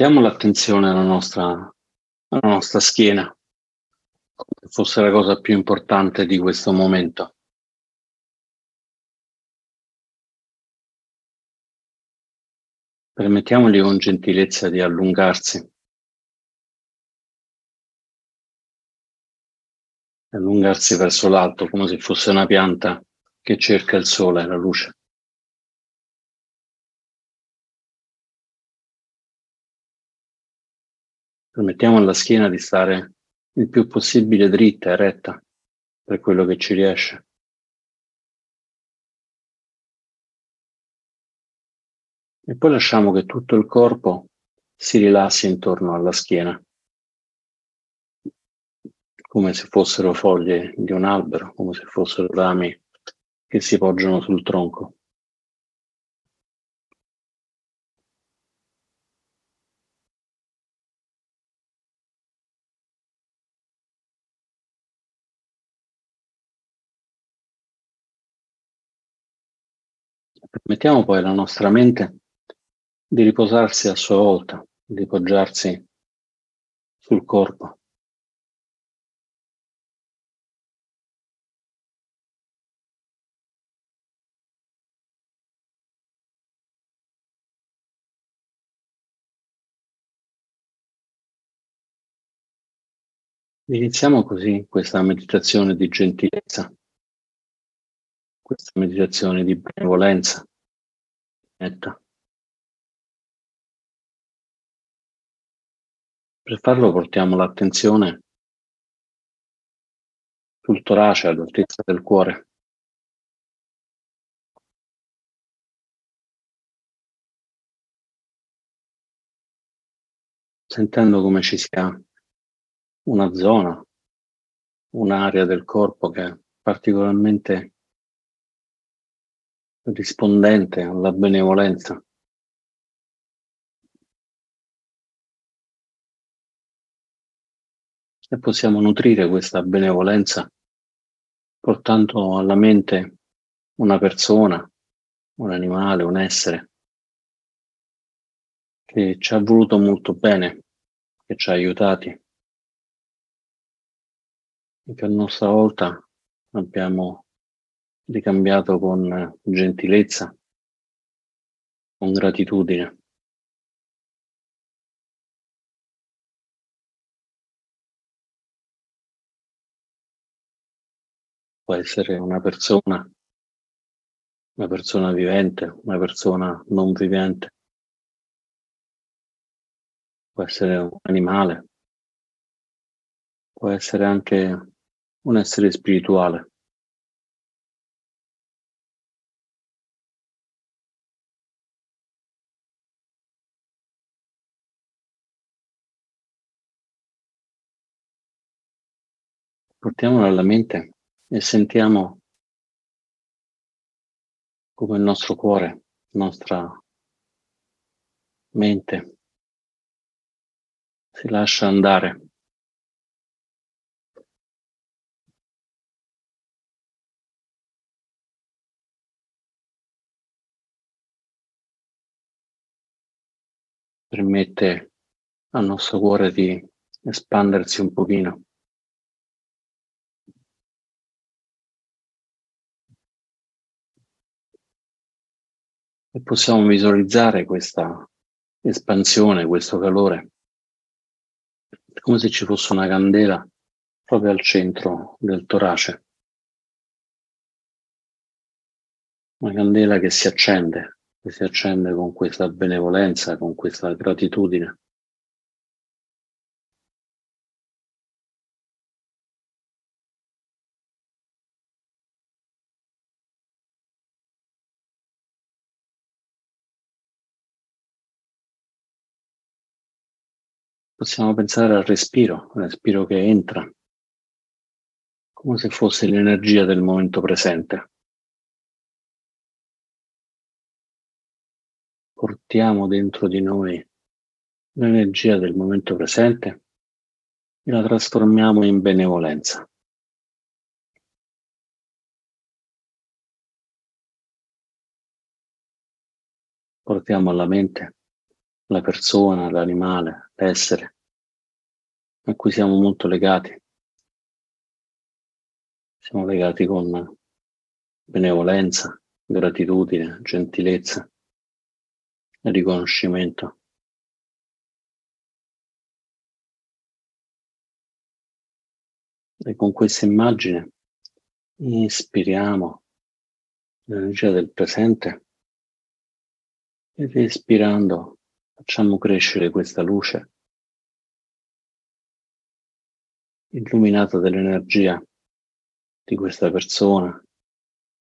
Portiamo l'attenzione alla nostra, alla nostra schiena, come fosse la cosa più importante di questo momento. Permettiamogli con gentilezza di allungarsi. Allungarsi verso l'alto come se fosse una pianta che cerca il sole la luce. Permettiamo alla schiena di stare il più possibile dritta, eretta, per quello che ci riesce. E poi lasciamo che tutto il corpo si rilassi intorno alla schiena, come se fossero foglie di un albero, come se fossero rami che si poggiano sul tronco. Permettiamo poi alla nostra mente di riposarsi a sua volta, di poggiarsi sul corpo. Iniziamo così questa meditazione di gentilezza, questa meditazione di benevolenza netta. Per farlo portiamo l'attenzione sul torace all'altezza del cuore. Sentendo come ci sia una zona, un'area del corpo che è particolarmente rispondente alla benevolenza. E possiamo nutrire questa benevolenza portando alla mente una persona, un animale, un essere che ci ha voluto molto bene, che ci ha aiutati e che a nostra volta abbiamo ricambiato con gentilezza, con gratitudine. Può essere una persona, una persona vivente, una persona non vivente. Può essere un animale, può essere anche un essere spirituale. Portiamolo alla mente e sentiamo come il nostro cuore, la nostra mente si lascia andare. Permette al nostro cuore di espandersi un pochino. E possiamo visualizzare questa espansione, questo calore, come se ci fosse una candela proprio al centro del torace. Una candela che si accende, che si accende con questa benevolenza, con questa gratitudine. Possiamo pensare al respiro, al respiro che entra, come se fosse l'energia del momento presente. Portiamo dentro di noi l'energia del momento presente e la trasformiamo in benevolenza. Portiamo alla mente la persona, l'animale, l'essere a cui siamo molto legati. Siamo legati con benevolenza, gratitudine, gentilezza riconoscimento. E con questa immagine ispiriamo l'energia del presente ed espirando facciamo crescere questa luce illuminata dall'energia di questa persona,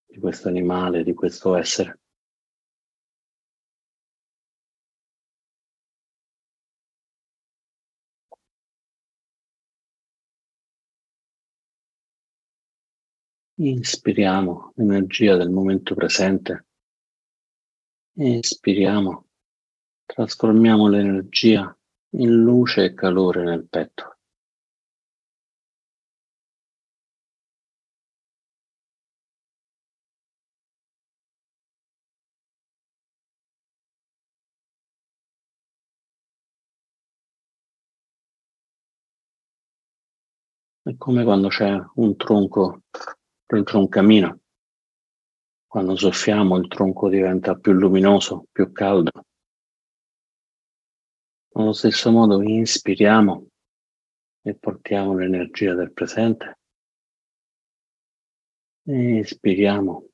di questo animale, di questo essere. Inspiriamo l'energia del momento presente. Espiriamo, trasformiamo l'energia in luce e calore nel petto. È come quando c'è un tronco dentro un camino. Quando soffiamo il tronco diventa più luminoso, più caldo. Allo stesso modo inspiriamo e portiamo l'energia del presente. Espiriamo,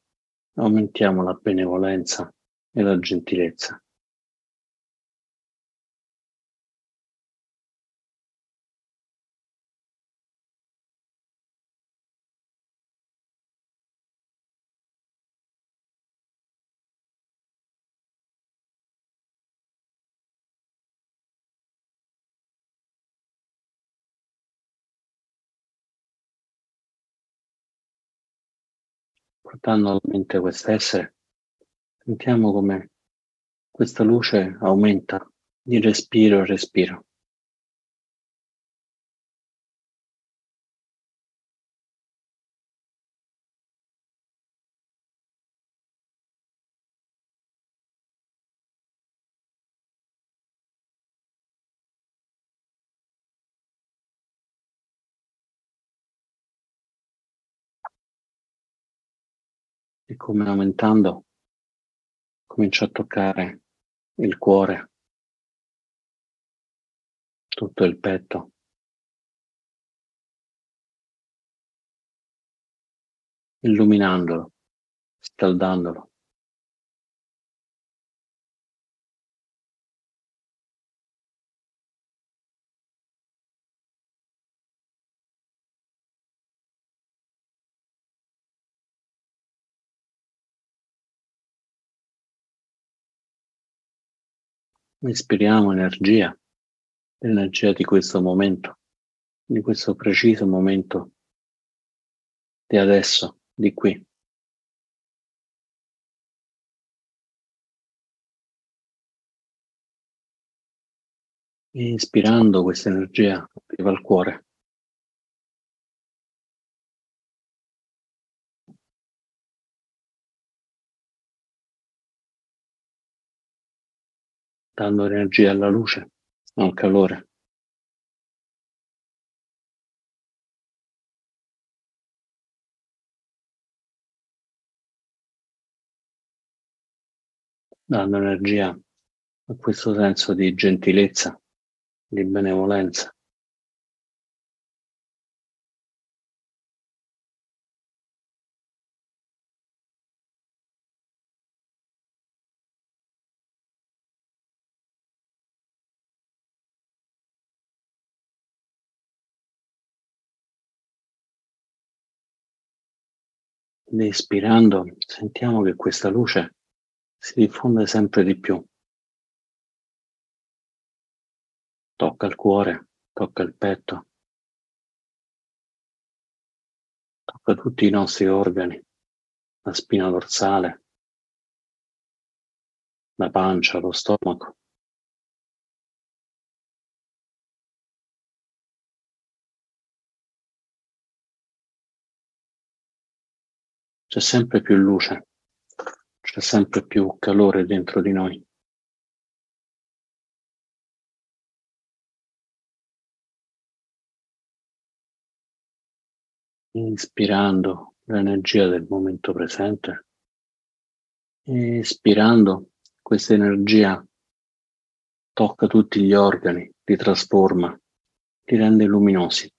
aumentiamo la benevolenza e la gentilezza. Portando alla mente quest'essere, sentiamo come questa luce aumenta di respiro in respiro. E come aumentando comincia a toccare il cuore, tutto il petto. illuminandolo, scaldandolo. Ispiriamo energia, l'energia di questo momento, di questo preciso momento, di adesso, di qui. Ispirando questa energia arriva al cuore. Dando energia alla luce, al calore. dando energia a questo senso di gentilezza, di benevolenza. Ed espirando sentiamo che questa luce si diffonde sempre di più. Tocca il cuore, tocca il petto, tocca tutti i nostri organi, la spina dorsale, la pancia, lo stomaco. c'è sempre più luce, c'è sempre più calore dentro di noi. Inspirando l'energia del momento presente, espirando questa energia tocca tutti gli organi, li trasforma, li rende luminosi.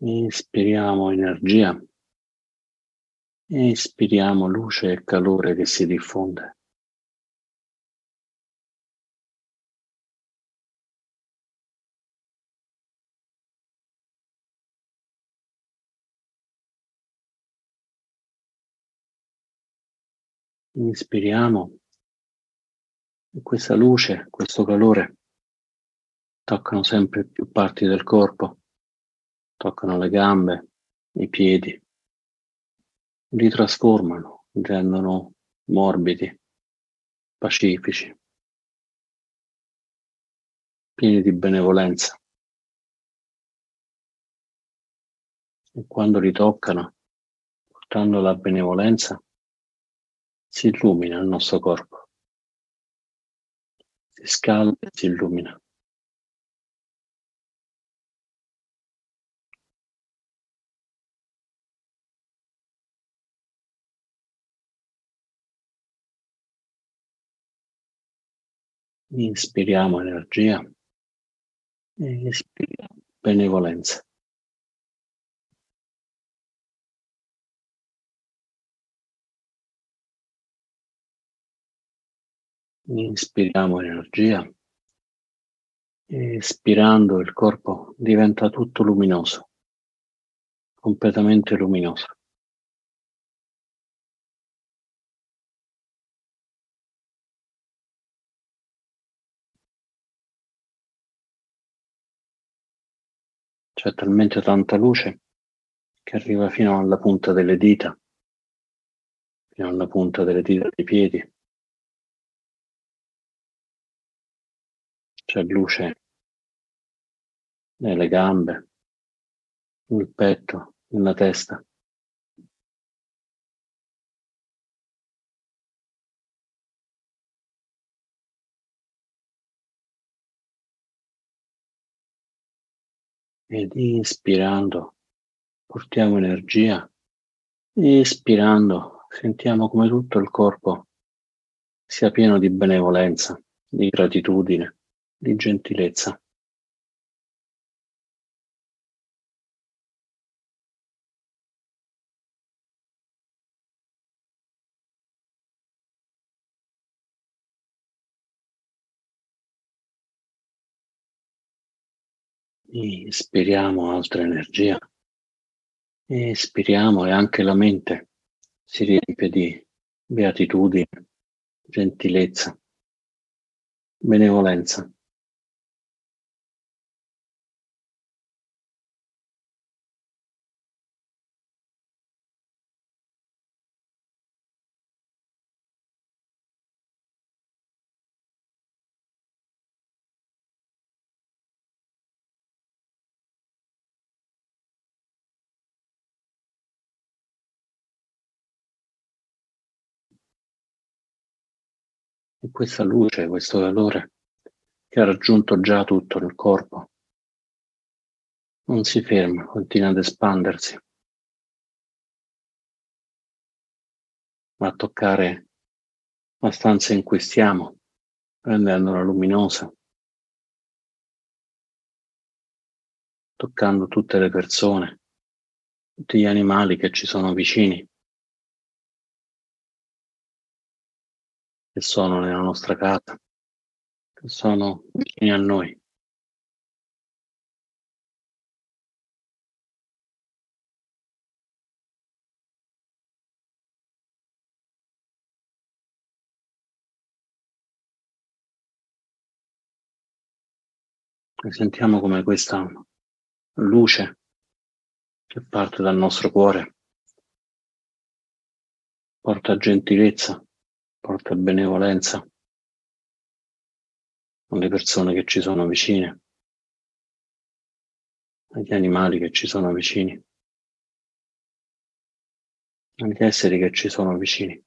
Inspiriamo energia, espiriamo luce e calore che si diffonde. Inspiriamo e questa luce, questo calore. Toccano sempre più parti del corpo, toccano le gambe, i piedi, li trasformano, li rendono morbidi, pacifici, pieni di benevolenza. E quando li toccano, portando la benevolenza, si illumina il nostro corpo, si scalda e si illumina. Inspiriamo energia e espiriamo benevolenza. Inspiriamo energia e espirando il corpo diventa tutto luminoso, completamente luminoso. C'è talmente tanta luce che arriva fino alla punta delle dita, fino alla punta delle dita dei piedi. C'è luce nelle gambe, nel petto, nella testa. Ed inspirando portiamo energia, espirando sentiamo come tutto il corpo sia pieno di benevolenza, di gratitudine di gentilezza. Ispiriamo altra energia, espiriamo e anche la mente si riempie di beatitudine, gentilezza, benevolenza. Questa luce, questo calore che ha raggiunto già tutto il corpo, non si ferma, continua ad espandersi, a toccare la stanza in cui stiamo, rendendola luminosa, toccando tutte le persone, tutti gli animali che ci sono vicini. Che sono nella nostra casa, che sono vicini a noi. E sentiamo come questa luce che parte dal nostro cuore porta gentilezza, porta benevolenza. Alle persone che ci sono vicine, agli animali che ci sono vicini, agli esseri che ci sono vicini.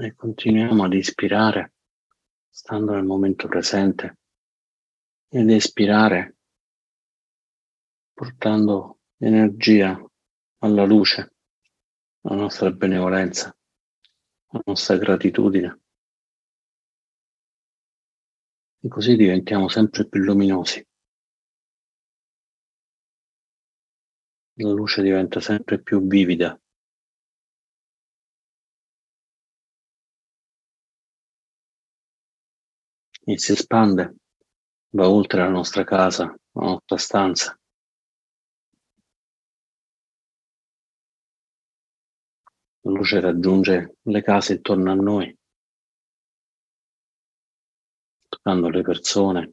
E continuiamo ad ispirare stando nel momento presente ed espirare portando energia alla luce, alla nostra benevolenza, alla nostra gratitudine. E così diventiamo sempre più luminosi. La luce diventa sempre più vivida. E si espande, va oltre la nostra casa, la nostra stanza. La luce raggiunge le case intorno a noi, toccando le persone,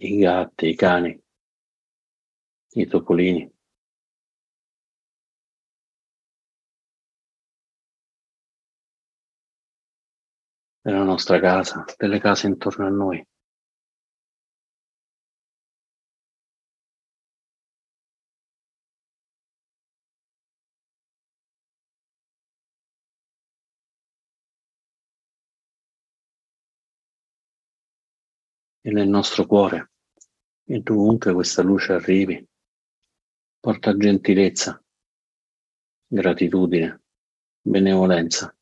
i gatti, i cani, i topolini. Della nostra casa, delle case intorno a noi. e nel nostro cuore. E dovunque questa luce arrivi, porta gentilezza, gratitudine, benevolenza.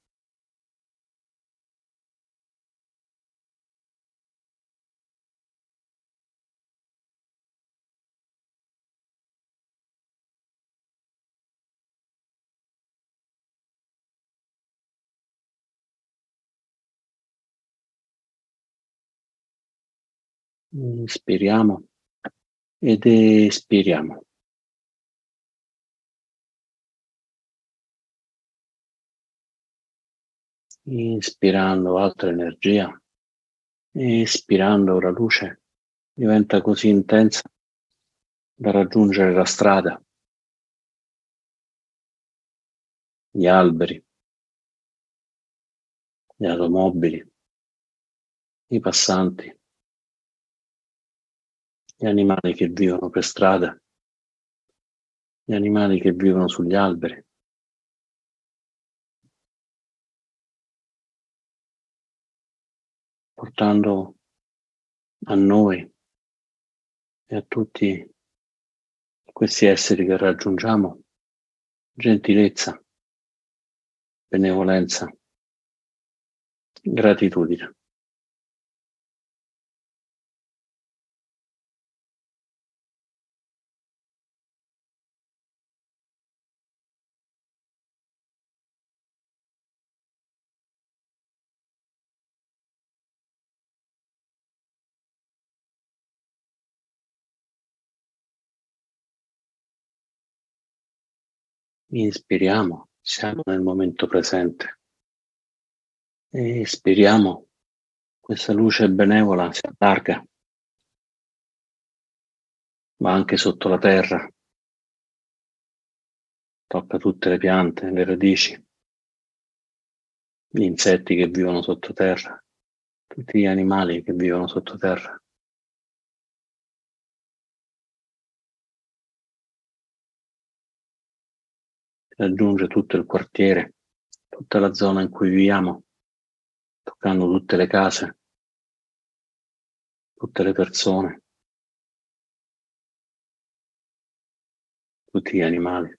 Inspiriamo ed espiriamo. Inspirando altra energia, espirando la luce diventa così intensa da raggiungere la strada, gli alberi, le automobili, i passanti gli animali che vivono per strada, gli animali che vivono sugli alberi. portando a noi e a tutti questi esseri che raggiungiamo gentilezza, benevolenza, gratitudine. Inspiriamo, siamo nel momento presente. Espiriamo, questa luce benevola si allarga, ma anche sotto la terra. Tocca tutte le piante, le radici, gli insetti che vivono sottoterra, tutti gli animali che vivono sottoterra. Raggiunge tutto il quartiere, tutta la zona in cui viviamo, toccando tutte le case, tutte le persone, tutti gli animali.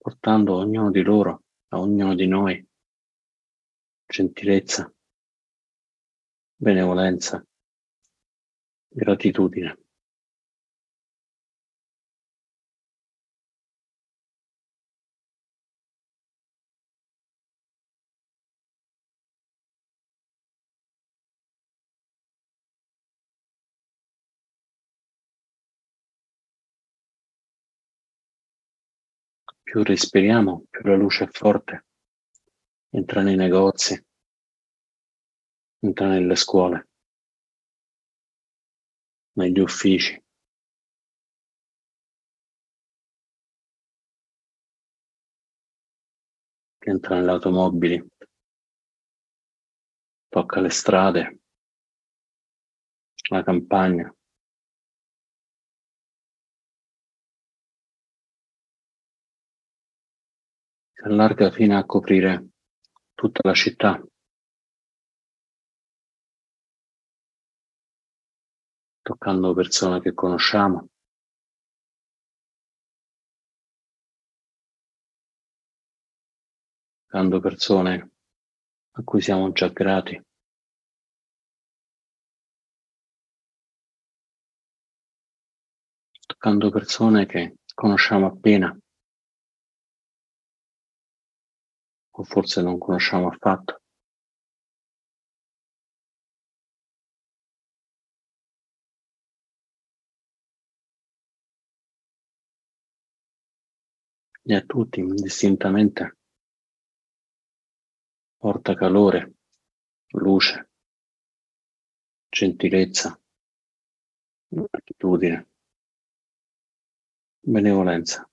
portando a ognuno di loro, a ognuno di noi, gentilezza, benevolenza, gratitudine. Più respiriamo, più la luce è forte. Entra nei negozi, entra nelle scuole, negli uffici. Entra nelle automobili, tocca le strade, la campagna. Si allarga fino a coprire tutta la città. Toccando persone che conosciamo. Toccando persone a cui siamo già grati. Toccando persone che conosciamo appena. O forse non conosciamo affatto. E a tutti indistintamente porta calore, luce, gentilezza, gratitudine, benevolenza.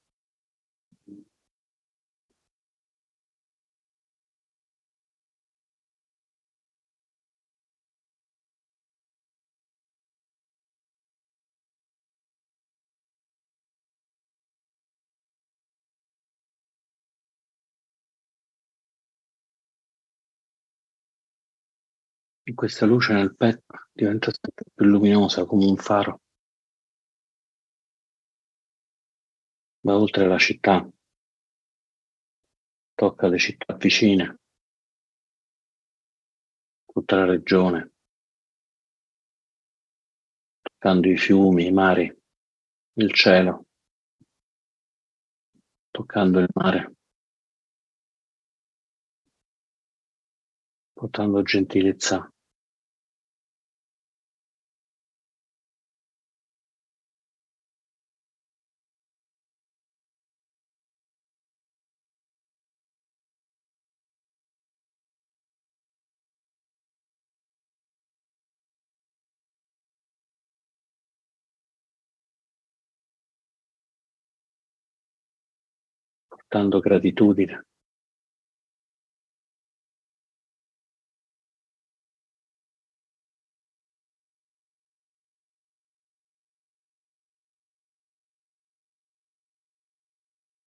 Questa luce nel petto diventa sempre più luminosa come un faro. Va oltre la città, tocca le città vicine, tutta la regione, toccando i fiumi, i mari, il cielo, toccando il mare. portando gentilezza portando gratitudine.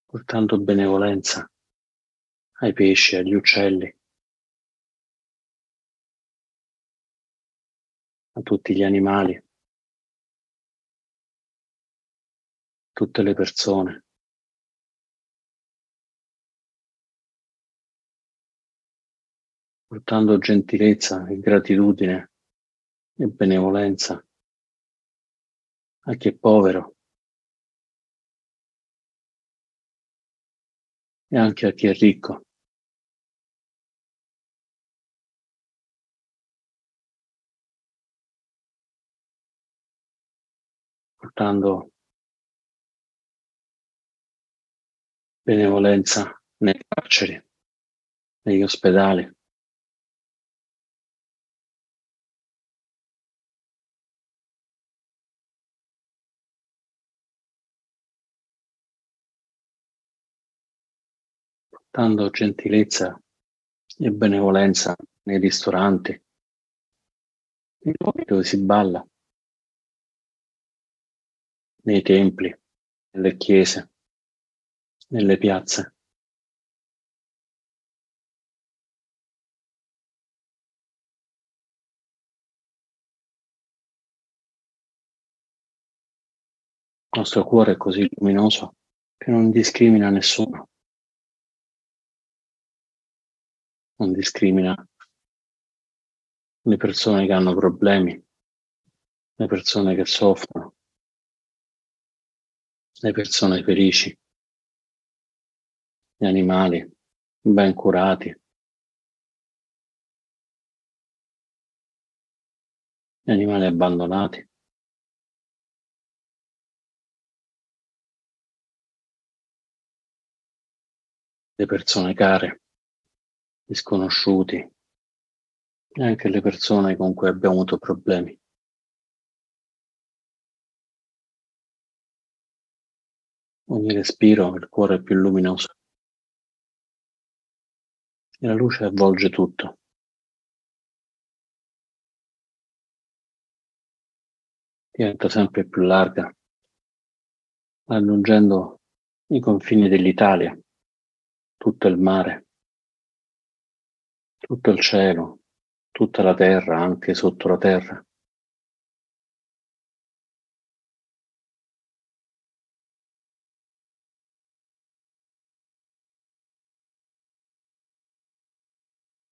portando benevolenza ai pesci, agli uccelli, a tutti gli animali, a tutte le persone. Portando gentilezza e gratitudine e benevolenza a chi è povero e anche a chi è ricco. portando benevolenza nei carceri, negli ospedali. Dando gentilezza e benevolenza nei ristoranti, nei luoghi dove si balla, nei templi, nelle chiese, nelle piazze. Il nostro cuore è così luminoso che non discrimina nessuno. Non discrimina le persone che hanno problemi, le persone che soffrono, le persone felici, gli animali ben curati, gli animali abbandonati. le persone care gli sconosciuti e anche le persone con cui abbiamo avuto problemi. Ogni respiro il cuore è più luminoso e la luce avvolge tutto. Diventa sempre più larga, raggiungendo i confini dell'Italia tutto il mare, tutto il cielo, tutta la terra, anche sotto la terra.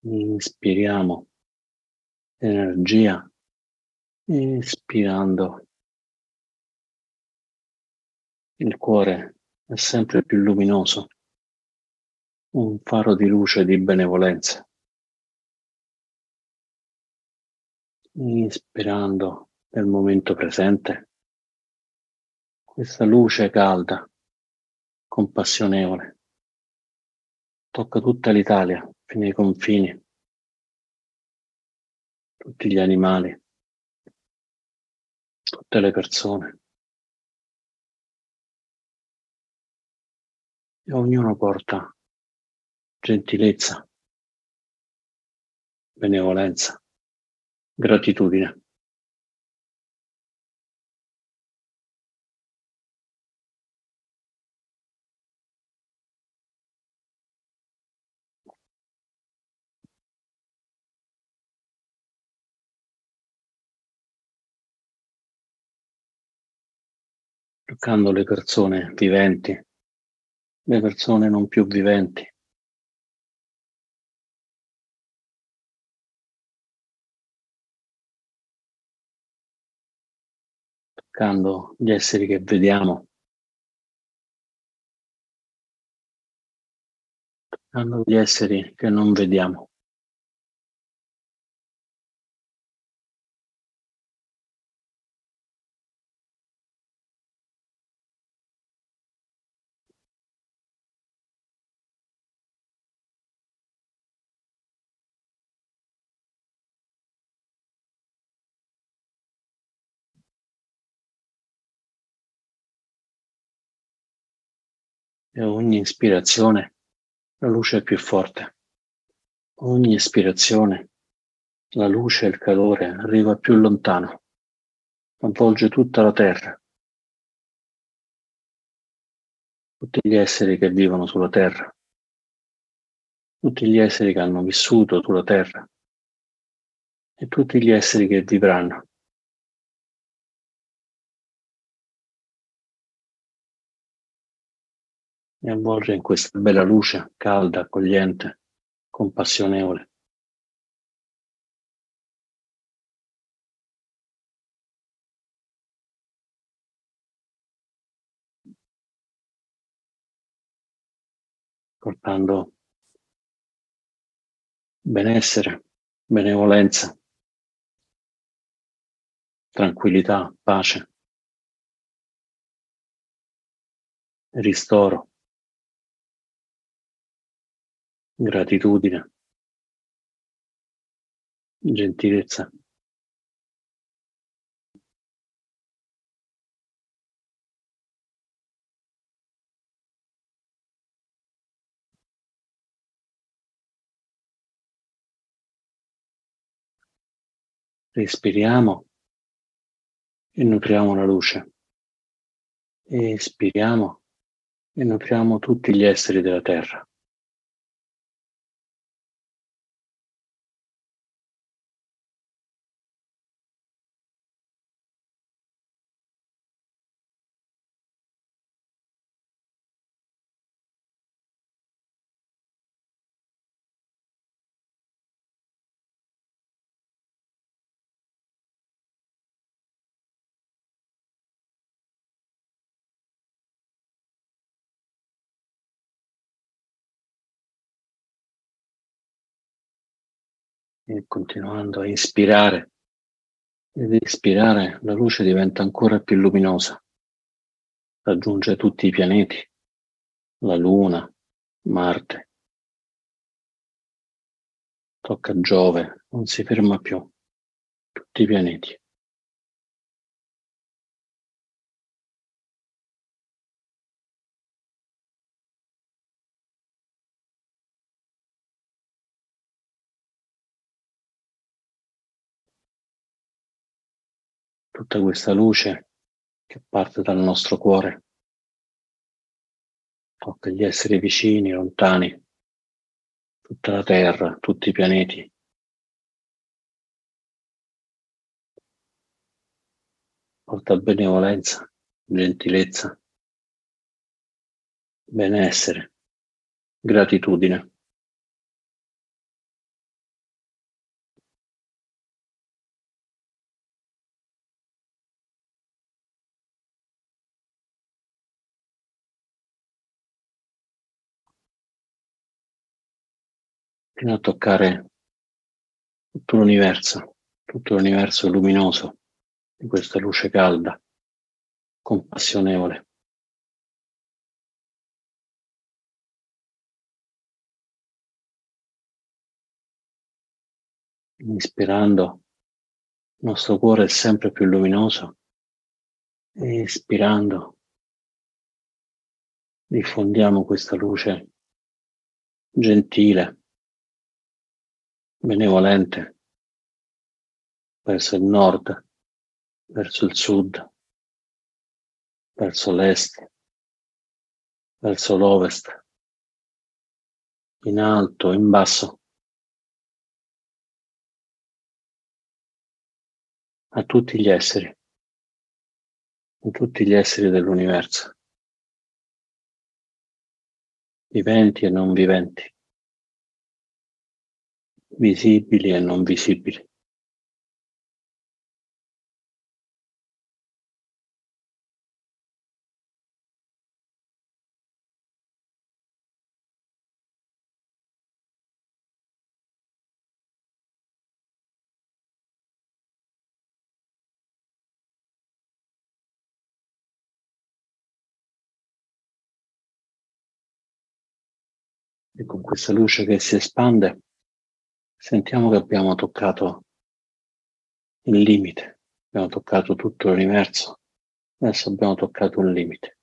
Inspiriamo energia, ispirando il cuore è sempre più luminoso, un faro di luce e di benevolenza. Inspirando nel momento presente. Questa luce calda, compassionevole, tocca tutta l'Italia fino ai confini, tutti gli animali, tutte le persone. E ognuno porta gentilezza, benevolenza, gratitudine. toccando le persone viventi, le persone non più viventi. Toccando gli esseri che vediamo, toccando gli esseri che non vediamo. E ogni ispirazione la luce è più forte. Ogni ispirazione la luce e il calore arriva più lontano, avvolge tutta la terra, tutti gli esseri che vivono sulla terra, tutti gli esseri che hanno vissuto sulla terra e tutti gli esseri che vivranno. Mi avvolge in questa bella luce calda, accogliente, compassionevole. portando benessere, benevolenza, tranquillità, pace, ristoro. Gratitudine, gentilezza. Respiriamo e nutriamo la luce. Espiriamo e nutriamo tutti gli esseri della terra. E continuando a ispirare ed espirare, la luce diventa ancora più luminosa, raggiunge tutti i pianeti, la Luna, Marte, tocca Giove, non si ferma più, tutti i pianeti. Tutta questa luce che parte dal nostro cuore tocca gli esseri vicini, lontani, tutta la Terra, tutti i pianeti. Porta benevolenza, gentilezza, benessere, gratitudine. Fino a toccare tutto l'universo, tutto l'universo luminoso di questa luce calda, compassionevole. Ispirando, il nostro cuore è sempre più luminoso e ispirando diffondiamo questa luce gentile, benevolente verso il nord, verso il sud, verso l'est, verso l'ovest, in alto, in basso, a tutti gli esseri, a tutti gli esseri dell'universo, viventi e non viventi visibili e non visibili. E con questa luce che si espande Sentiamo che abbiamo toccato il limite, abbiamo toccato tutto l'universo, adesso abbiamo toccato un limite.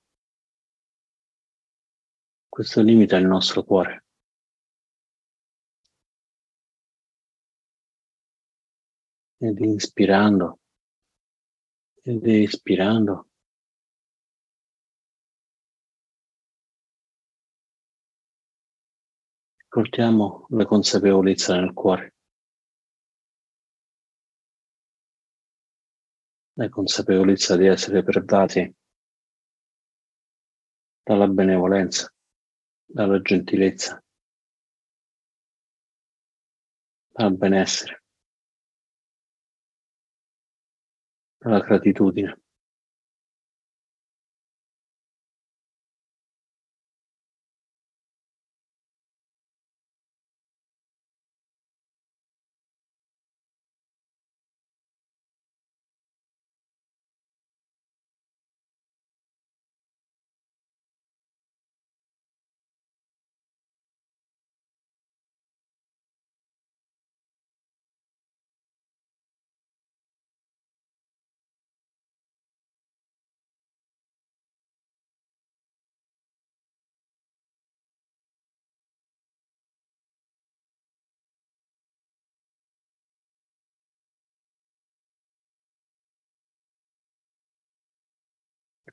Questo limite è il nostro cuore. Ed inspirando ed espirando Portiamo la consapevolezza nel cuore. La consapevolezza di essere pervati dalla benevolenza, dalla gentilezza, dal benessere, dalla gratitudine.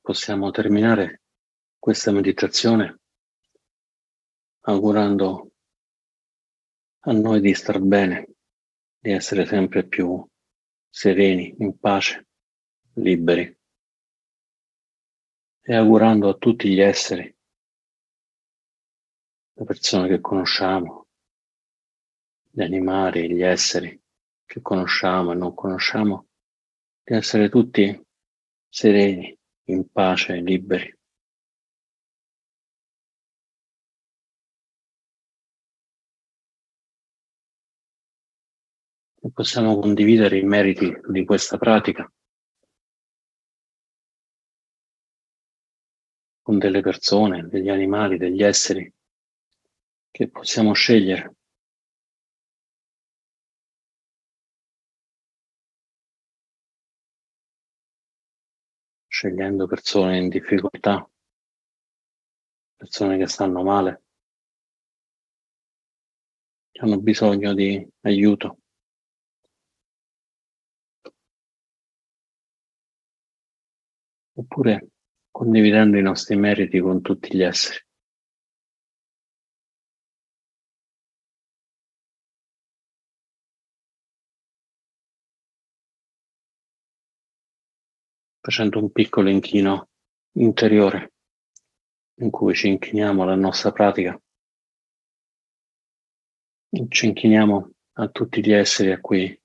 Possiamo terminare questa meditazione augurando a noi di star bene, di essere sempre più sereni, in pace, liberi. E augurando a tutti gli esseri, le persone che conosciamo, gli animali, gli esseri che conosciamo e non conosciamo, di essere tutti sereni, in pace, liberi. E possiamo condividere i meriti di questa pratica con delle persone, degli animali, degli esseri che possiamo scegliere. Scegliendo persone in difficoltà, persone che stanno male, che hanno bisogno di aiuto. Oppure condividendo i nostri meriti con tutti gli esseri. Facendo un piccolo inchino interiore in cui ci inchiniamo alla nostra pratica, ci inchiniamo a tutti gli esseri a cui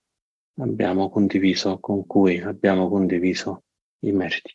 abbiamo condiviso, con cui abbiamo condiviso i meriti.